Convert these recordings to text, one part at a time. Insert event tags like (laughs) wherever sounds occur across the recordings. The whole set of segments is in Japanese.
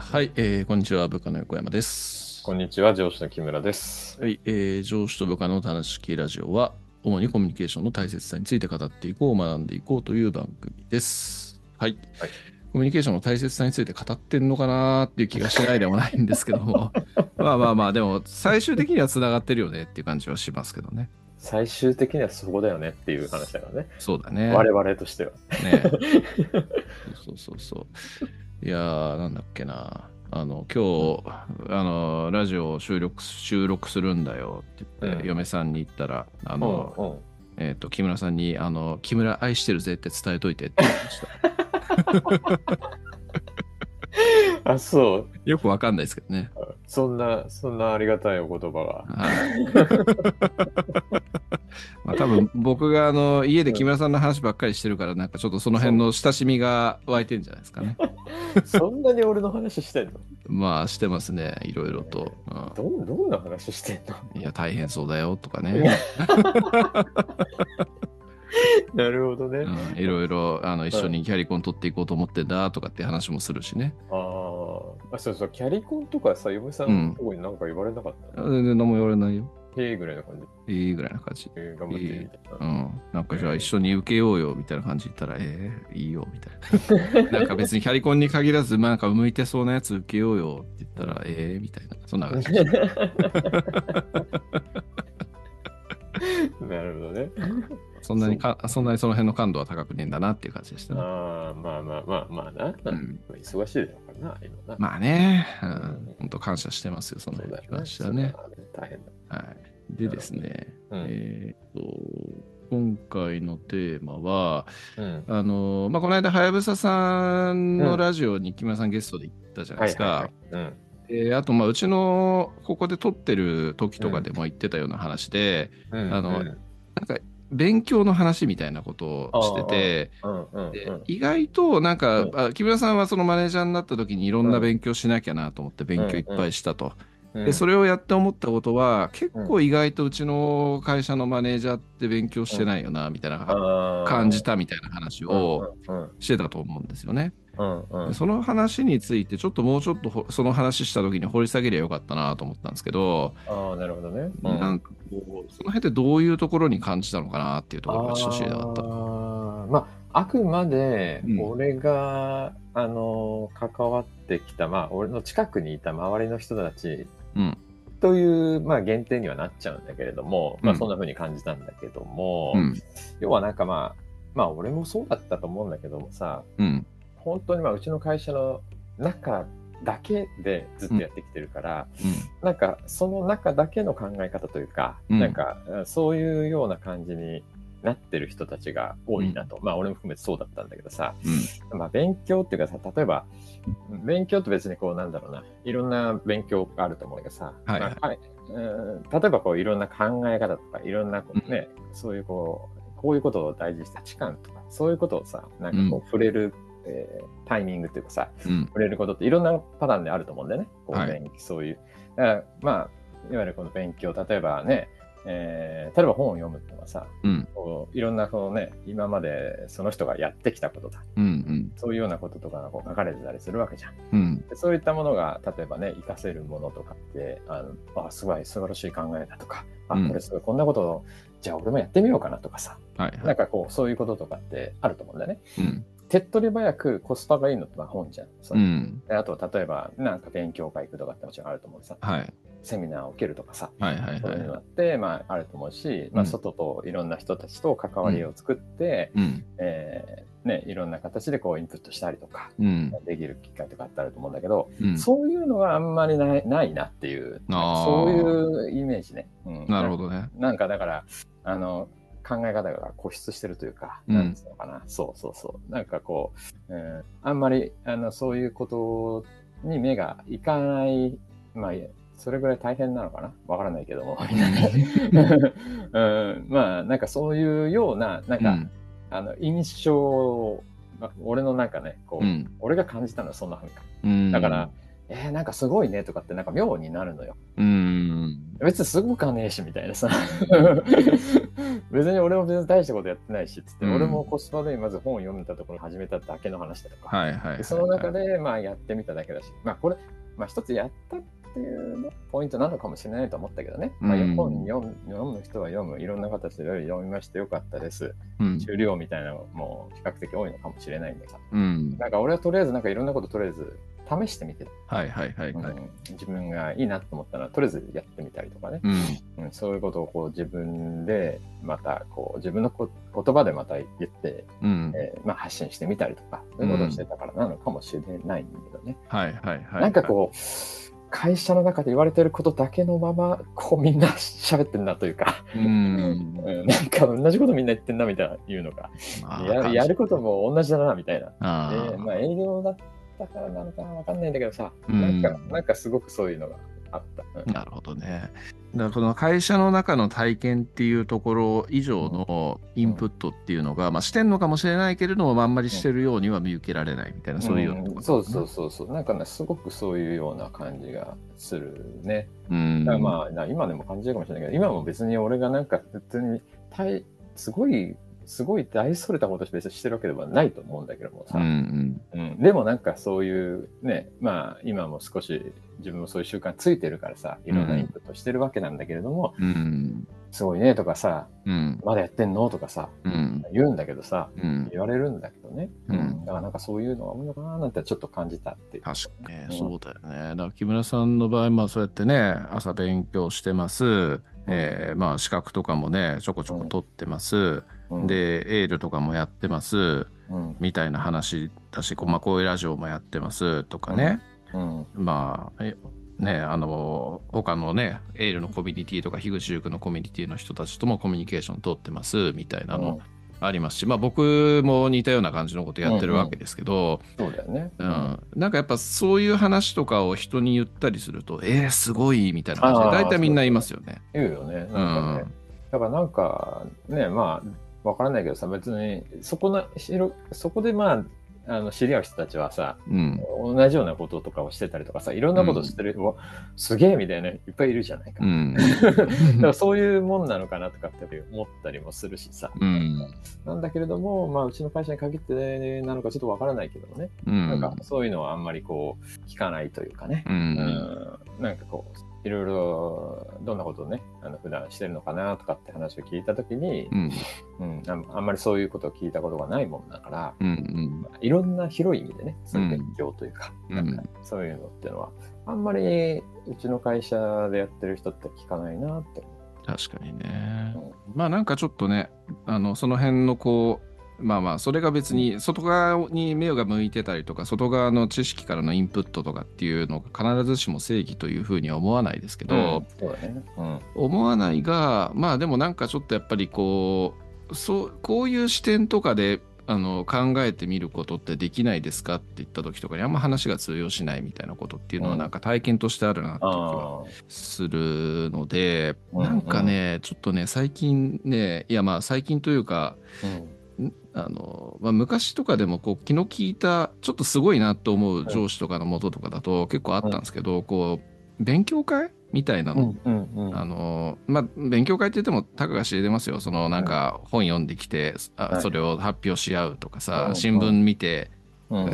はい、えー、こんにちは、部下の横山です。こんにちは、上司の木村です。はい、えー、上司と部下の楽しきラジオは、主にコミュニケーションの大切さについて語っていこう、学んでいこうという番組です。はい。はい、コミュニケーションの大切さについて語ってんのかなっていう気がしないでもないんですけども、(laughs) まあまあまあ、でも最終的にはつながってるよねっていう感じはしますけどね。最終的にはそこだよねっていう話だからね。そうだね。我々としては。ね。(laughs) そうそうそう。いやー、なんだっけな。あの今日あのラジオを収録収録するんだよって言って、うん、嫁さんに言ったらあの、うんうん、えっ、ー、と木村さんにあの木村愛してるぜって伝えといてって言いました。(laughs) あ、そう。よくわかんないですけどね。そんな、そんなありがたいお言葉が。はい、(laughs) (laughs) まあ多分僕があの家で木村さんの話ばっかりしてるから、なんかちょっとその辺の親しみが湧いてんじゃないですかね。(laughs) そんなに俺の話してんの？(laughs) まあしてますね、いろいろと。うん、どどんな話してんの？いや、大変そうだよとかね。なるほどね。いろいろあの一緒にキャリコン取っていこうと思ってんだとかって話もするしね。ああ、そうそう、キャリコンとかさ、嫁さんのとこに何か言われなかった、うん、全然何も言われないよ。ええぐらいな感じ。ええぐらいな感じ。えー、頑張ってみたいな、うん。なんかじゃあ一緒に受けようよみたいな感じ言ったら、ええー、いいよみたいな。(laughs) なんか別にキャリコンに限らず、まあ、なんか向いてそうなやつ受けようよって言ったら、ええー、みたいな。そんな感じ。(laughs) なるほどね。そんなにかそんなにその辺の感度は高くねえんだなっていう感じでしたね。ああ、まあまあまあまあな。うん、忙しいだろうからな、今な。まあね、うん、本当感謝してますよ、その話はね。大変だ。はい。でですね、うん、えっ、と、今回のテーマは、うん、あの、まあ、この間、はやぶささんのラジオに木村さんゲストで行ったじゃないですか。えあと、まあ、うちのここで撮ってる時とかでも言ってたような話で、うん、あの、うん、なんか勉強の話みたいなことをしてて、意外となんか、うん、木村さんはそのマネージャーになった時にいろんな勉強しなきゃなと思って勉強いっぱいしたと。でそれをやって思ったことは結構意外とうちの会社のマネージャーって勉強してないよなみたいな感じたみたいな話をしてたと思うんですよね。その話についてちょっともうちょっとその話した時に掘り下げりゃよかったなと思ったんですけどあなるほどね、うん、なんかこうその辺ってどういうところに感じたのかなっていうところがちょっと知りたかった。まああくまで俺が、うん、あの関わってきた、まあ、俺の近くにいた周りの人たちという、まあ、限定にはなっちゃうんだけれども、まあ、そんな風に感じたんだけども、うん、要はなんかまあまあ俺もそうだったと思うんだけどもさ、うん、本当にまあうちの会社の中だけでずっとやってきてるから、うん、なんかその中だけの考え方というか、うん、なんかそういうような感じになってる人たちが多いなと、うん、まあ俺も含めてそうだったんだけどさ、うん、まあ勉強っていうかさ例えば勉強って別にこうなんだろうな。いろんな勉強があると思うんだけどさ、はい、はい。例えばこういろんな考え方とかいろんなこうね、そういうこうこういうことを大事にした価値観とかそういうことをさなんかこう触れるえー、タイミングっていうかさ、うん、触れることっていろんなパターンであると思うんだよね。こう、はい、そういう。だから、まあ、いわゆるこの勉強、例えばね、えー、例えば本を読むっていうのはさ、うん、こういろんなこう、ね、今までその人がやってきたことだ、うんうん、そういうようなこととかがこう書かれてたりするわけじゃん、うん、そういったものが例えばね活かせるものとかってあのあすごい素晴らしい考えだとかあこれすごいこんなことをじゃあ俺もやってみようかなとかさ、はいはい、なんかこうそういうこととかってあると思うんだよね。うん。手っ取り早くコスパがいいのって本じゃん。う。ん、あと、例えば、なんか勉強会行くとかってもちろんあると思うさ。はい、セミナーを受けるとかさ。はいはいはい、そういうのあって、まあ、あると思うし、まあ、外といろんな人たちと関わりを作って、うん、えー、ね、いろんな形でこうインプットしたりとか、うん、できる機会とかってあると思うんだけど、うん、そういうのがあんまりないないなっていう、そういうイメージね。うん、なるほどね。なんかだから、あの、考え方が固執してるというか、なんつうのかな、そうそうそう。なんかこう、うん、あんまり、あの、そういうことに目がいかない、まあ、それぐらい大変なのかな？わからないけども。(laughs) (laughs) うん、まあ、なんかそういうような、なんか、うん、あの、印象、俺のなんかね、こう、うん、俺が感じたのはそんなふうにか。だから、えー、なんかすごいねとかってなんか妙になるのよ。うん。別にすごかねえしみたいなさ。(laughs) 別に俺も別に大したことやってないしっつって、うん、俺もコスパでまず本を読んだところ始めただけの話だとか。はいはい、はい、その中でまあやってみただけだし、まあこれ、まあ一つやったっていう、ポイントなのかもしれないと思ったけどね。まあ、本読む読む人は読む。いろんな形で読みましてよ。かったです。うん、終了みたいなのも比較的多いのかもしれないんだが。うん、なんか俺はとりあえずなんかいろんなこととりあえず試してみて、はいはいはい、はい。うん、自分がいいなと思ったらとりあえずやってみたりとかね、うん、うん、そういうことをこう自分でまたこう自分のこ言葉でまた言って、うん。えー、まあ、発信してみたりとかそういうことをしてたからなのかもしれないんだけどね。はいはいはい、なんかこう会社の中で言われてることだけのまま、こうみんな喋ってんなというか、うん、(laughs) なんか同じことみんな言ってんなみたいな言うのが、ややることも同じだなみたいな。あえー、まあ営業だったからなのかわかんないんだけどさ、うん、なんか、なんかすごくそういうのがあった。うん、なるほどね。だからこの会社の中の体験っていうところ以上のインプットっていうのが、まあ、してんのかもしれないけれども、あんまりしてるようには見受けられないみたいな、そういうようなところ、ね、そうそうそうそう。なんかね、すごくそういうような感じがするね。うん。まあ、今でも感じるかもしれないけど、今も別に俺がなんか普通に、すごいすごい大それたこと別にしてるわけではないと思うんだけどもさ、うんうん、うん、でもなんかそういうねまあ今も少し自分もそういう習慣ついてるからさいろんなインプットしてるわけなんだけれども、うん、すごいねとかさ、うん、まだやってんのとかさ、うん、言うんだけどさ、言われるんだけどね、うん、だからなんかそういうのがあるのかななんてちょっと感じたって確かにね、そうだよね。だから木村さんの場合まあそうやってね朝勉強してます、えー、まあ資格とかもねちょこちょこ取ってます、でエールとかもやってます、みたいな話だし、まあ、こういうラジオもやってます。とかね、まあねあの他のねエールのコミュニティとか樋口塾のコミュニティの人たちともコミュニケーション取ってます。みたいなの、ありますし、まあ、僕も似たような感じのことやってるわけですけど、うんうん、そうだよね、うん、なんかやっぱそういう話とかを人に言ったりするとえー、すごいみたいな感じで大体みんな言いますよね。言うよね。なんかね、うん、だからなんかねまあわからないけどさ、別に、そこな、そこでまあ、あの知り合う人たちはさ、うん、同じようなこととかをしてたりとかさいろんなことしてるうん、すげえみたいないっぱいいるじゃないか、うん、(laughs) だからそういうもんなのかなとかって思ったりもするしさ、うん、なんだけれども、まあ、うちの会社に限ってなのかちょっとわからないけどもね、なんかそういうのはあんまりこう聞かないというかね、うん。なんかこういろいろどんなことをねあの普段してるのかなとかって話を聞いた時に、うん。うん、あんまりそういうことを聞いたことがないもんだから、うんうん。いろんな広い意味でねそういう勉強というかうん、なんかそういうのっていうのはあんまりうちの会社でやってる人って聞かないなって確かにね、うん、まあなんかちょっとねあのその辺のこうまあまあそれが別に外側に目が向いてたりとか外側の知識からのインプットとかっていうのが必ずしも正義というふうには思わないですけど、思わないがまあでもなんかちょっとやっぱりこうそうこういう視点とかであの考えてみることってできないですかって言った時とかにあんま話が通用しないみたいなことっていうのはなんか体験としてあるなって気はするので、なんかねちょっとね最近ねいやまあ最近というか、あのまあ、昔とかでもこう気の利いたちょっとすごいなと思う上司とかのもととかだと結構あったんですけど、こう勉強会みたいなの、うんうんうん、あのまあ勉強会って言ってもたかが知れてますよ。そのなんか本読んできて、あそれを発表し合うとかさ、新聞見て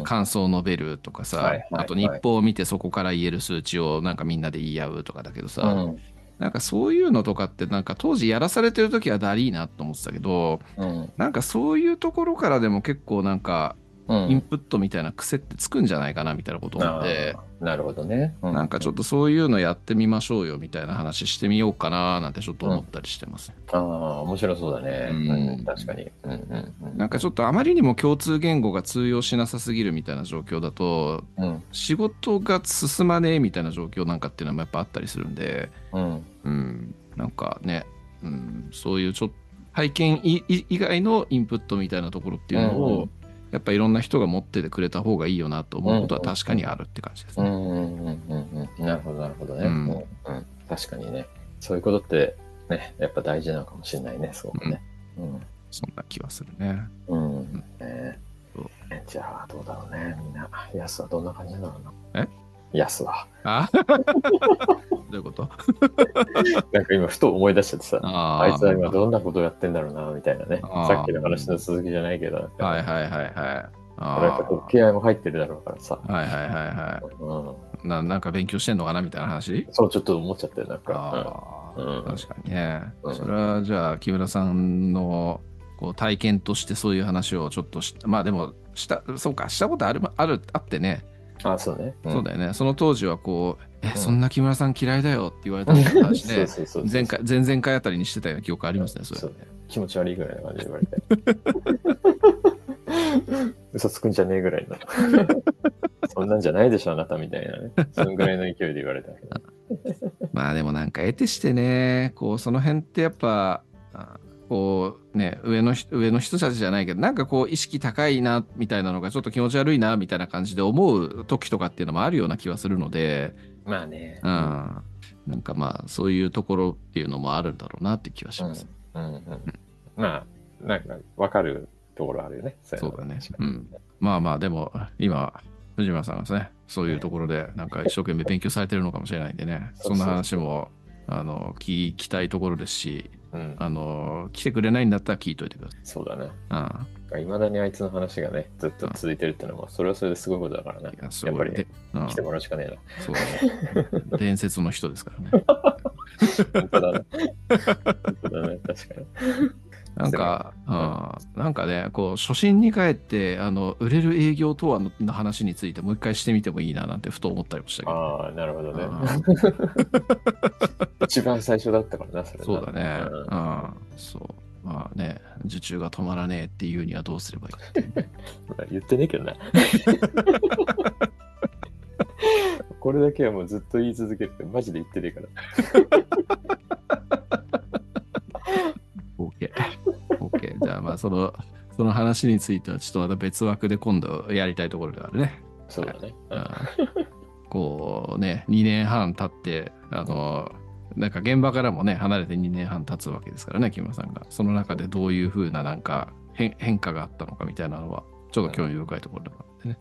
感想を述べるとかさ、あと日報を見てそこから言える数値をなんかみんなで言い合うとかだけどさ、なんかそういうのとかってなんか当時やらされてる時はだりーなと思ってたけど、うん、なんかそういうところからでも結構なんかインプットみたいな癖ってつくんじゃないかなみたいなこと思って、なるほどね、うん、なんかちょっとそういうのやってみましょうよみたいな話してみようかななんてちょっと思ったりしてます、うん、ああ面白そうだね、うん、確かに、うんうんうん、なんかちょっとあまりにも共通言語が通用しなさすぎるみたいな状況だと、うん、仕事が進まねえみたいな状況なんかっていうのもやっぱあったりするんで、うんうん、なんかね、うん、そういうちょっと体験以外のインプットみたいなところっていうのを、うんうんやっぱいろんな人が持っててくれた方がいいよなと思うことは確かにあるって感じですね。なるほどなるほどね、うん、うん、確かにね。そういうことってねやっぱ大事なのかもしれないねすごくね。うん、そんな気はするね。うん、ね。じゃあどうだろうねみんな。やすはどんな感じなのえ？やすは。あ？(laughs) どういうこと？(laughs) なんか今ふと思い出しちゃってさ、ああいつは今どんなことをやってんだろうな、みたいなね。さっきの話の続きじゃないけど。はいはいはいはい。ああ。気合も入ってるだろうからさ。はいはいはいはい。うん、ななんか勉強してんのかなみたいな話？そう、ちょっと思っちゃってなんか。うん、確かにね。それはじゃあ、木村さんのこう体験としてそういう話をちょっとしまあでもしたそうかしたことあるあるあってねあそうね、うん、そうだよね。その当時はこう「え、うん、そんな木村さん嫌いだよ」って言われた話で (laughs) 前回前々回あたりにしてたような記憶ありますねそれ。ね気持ち悪いぐらいな感じで言われて。(laughs) 嘘つくんじゃねえぐらいの。(laughs) そんなんじゃないでしょあなたみたいなね。そのぐらいの勢いで言われたまあでもなんか得てしてねこうその辺ってやっぱこうね上の上の人たちじゃないけどなんかこう意識高いなみたいなのがちょっと気持ち悪いなみたいな感じで思う時とかっていうのもあるような気はするのでまあね、うん、なんかまあそういうところっていうのもあるんだろうなって気はします。うん、うん、うん、まあなんか分かるところあるよね。そうだね。うん、まあまあでも今藤村さんがですねそういうところでなんか一生懸命勉強されてるのかもしれないんでね。(laughs) そんな話もあの聞きたいところですしうん、あの来てくれないんだったら聞いといてください。そうだね。いまだにあいつの話がね、ずっと続いてるっていうのも、それはそれですごいことだからね。ややっぱり、ね、来てもらうしかねえな。そうね。(laughs) 伝説の人ですからね。本当だね。本当だね、確かに。なんか、うん、なんかね、こう、初心に帰って、あの、売れる営業とはの話についてもう一回してみてもいいななんてふと思ったりもしたけど。ああ、なるほどね。一番最初だったからな、それそうだね。うん、そう。まあね、受注が止まらねえっていうにはどうすればいい (laughs) 言ってねえけどな。(laughs) これだけはもうずっと言い続けて、マジで言ってねえから。(laughs) ゃあまあその、その話についてはちょっとまた別枠で今度やりたいところであるね。そうだね。こうね、2年半経って、あの、なんか現場からもね、離れて2年半経つわけですからね、木村さんが。その中でどういうふうななんか変変化があったのかみたいなのは、ちょっと興味深いところだからね。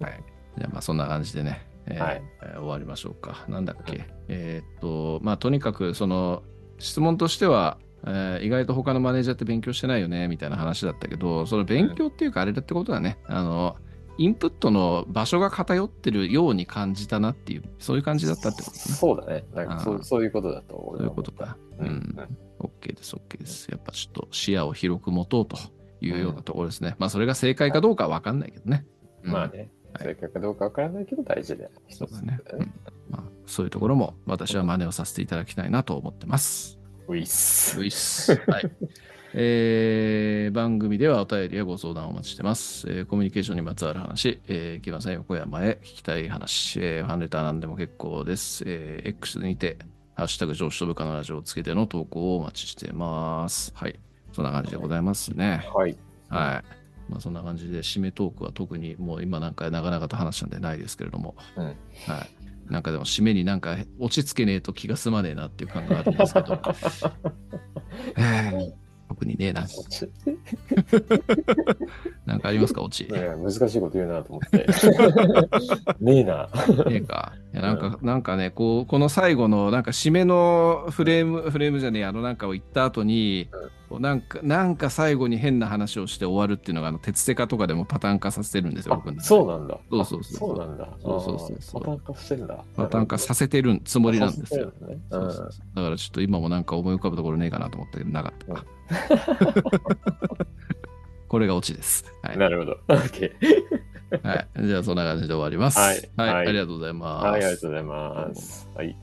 (laughs) はい。じゃあまあそんな感じでね、えー、はい、終わりましょうか。なんだっけ。えー、っと、まあとにかくその質問としては、えー、意外と他のマネージャーって勉強してないよねみたいな話だったけど、その勉強っていうかあれだってことだね。あの、インプットの場所が偏ってるように感じたなっていう、そういう感じだったってことね。そうだね。なんかそうそういうことだと思う。そういうことか。うん。うん、OK です、OK です。やっぱちょっと視野を広く持とうというようなところですね。うん、まあ、それが正解かどうかは分かんないけどね。まあね、正解かどうか分からないけど大事で、そうだね、うん、まあ。そういうところも私は真似をさせていただきたいなと思ってます。ウィス。ウィス。はい。(laughs) えー、番組ではお便りやご相談をお待ちしてます。えー、コミュニケーションにまつわる話、えー、木村さん横山へ聞きたい話、えー、ファンレターなんでも結構です。えー、X にて、ハッシュタグ上司と部下のラジオをつけての投稿をお待ちしてます。はい。そんな感じでございますね。はい。はい。まあ、そんな感じで、締めトークは特にもう今なんか長々と話したんでないですけれども、うん、はい。なんかでも締めになんか落ち着けねえと気が済まねえなっていう感があるんですけど、(laughs) えー、特にねえな。(laughs) なんかありますか、オチ？難しいこと言うなと思って。(laughs) ねえな。ねえか。いやなんか、うん、なんかね、こう、この最後の、なんか締めのフレーム、フレームじゃねえ、あのなんかを言った後に、うん、なんか、なんか最後に変な話をして終わるっていうのが、あの、鉄セカとかでもパターン化させてるんですよ、僕、ね、そうなんだ。そうそうそう。そうなんだ。そうそうそう。パターン化してんだ。パターン化させてるつもりなんですよ。ね、そうそうだからちょっと今もなんか思い浮かぶところねえかなと思ったけど、なかったか。(laughs) これがオチです。はい、なるほど。(laughs) OK。はい。じゃあ、そんな感じで終わります。はい。はい。ありがとうございます。はい、ありがとうございます。はい。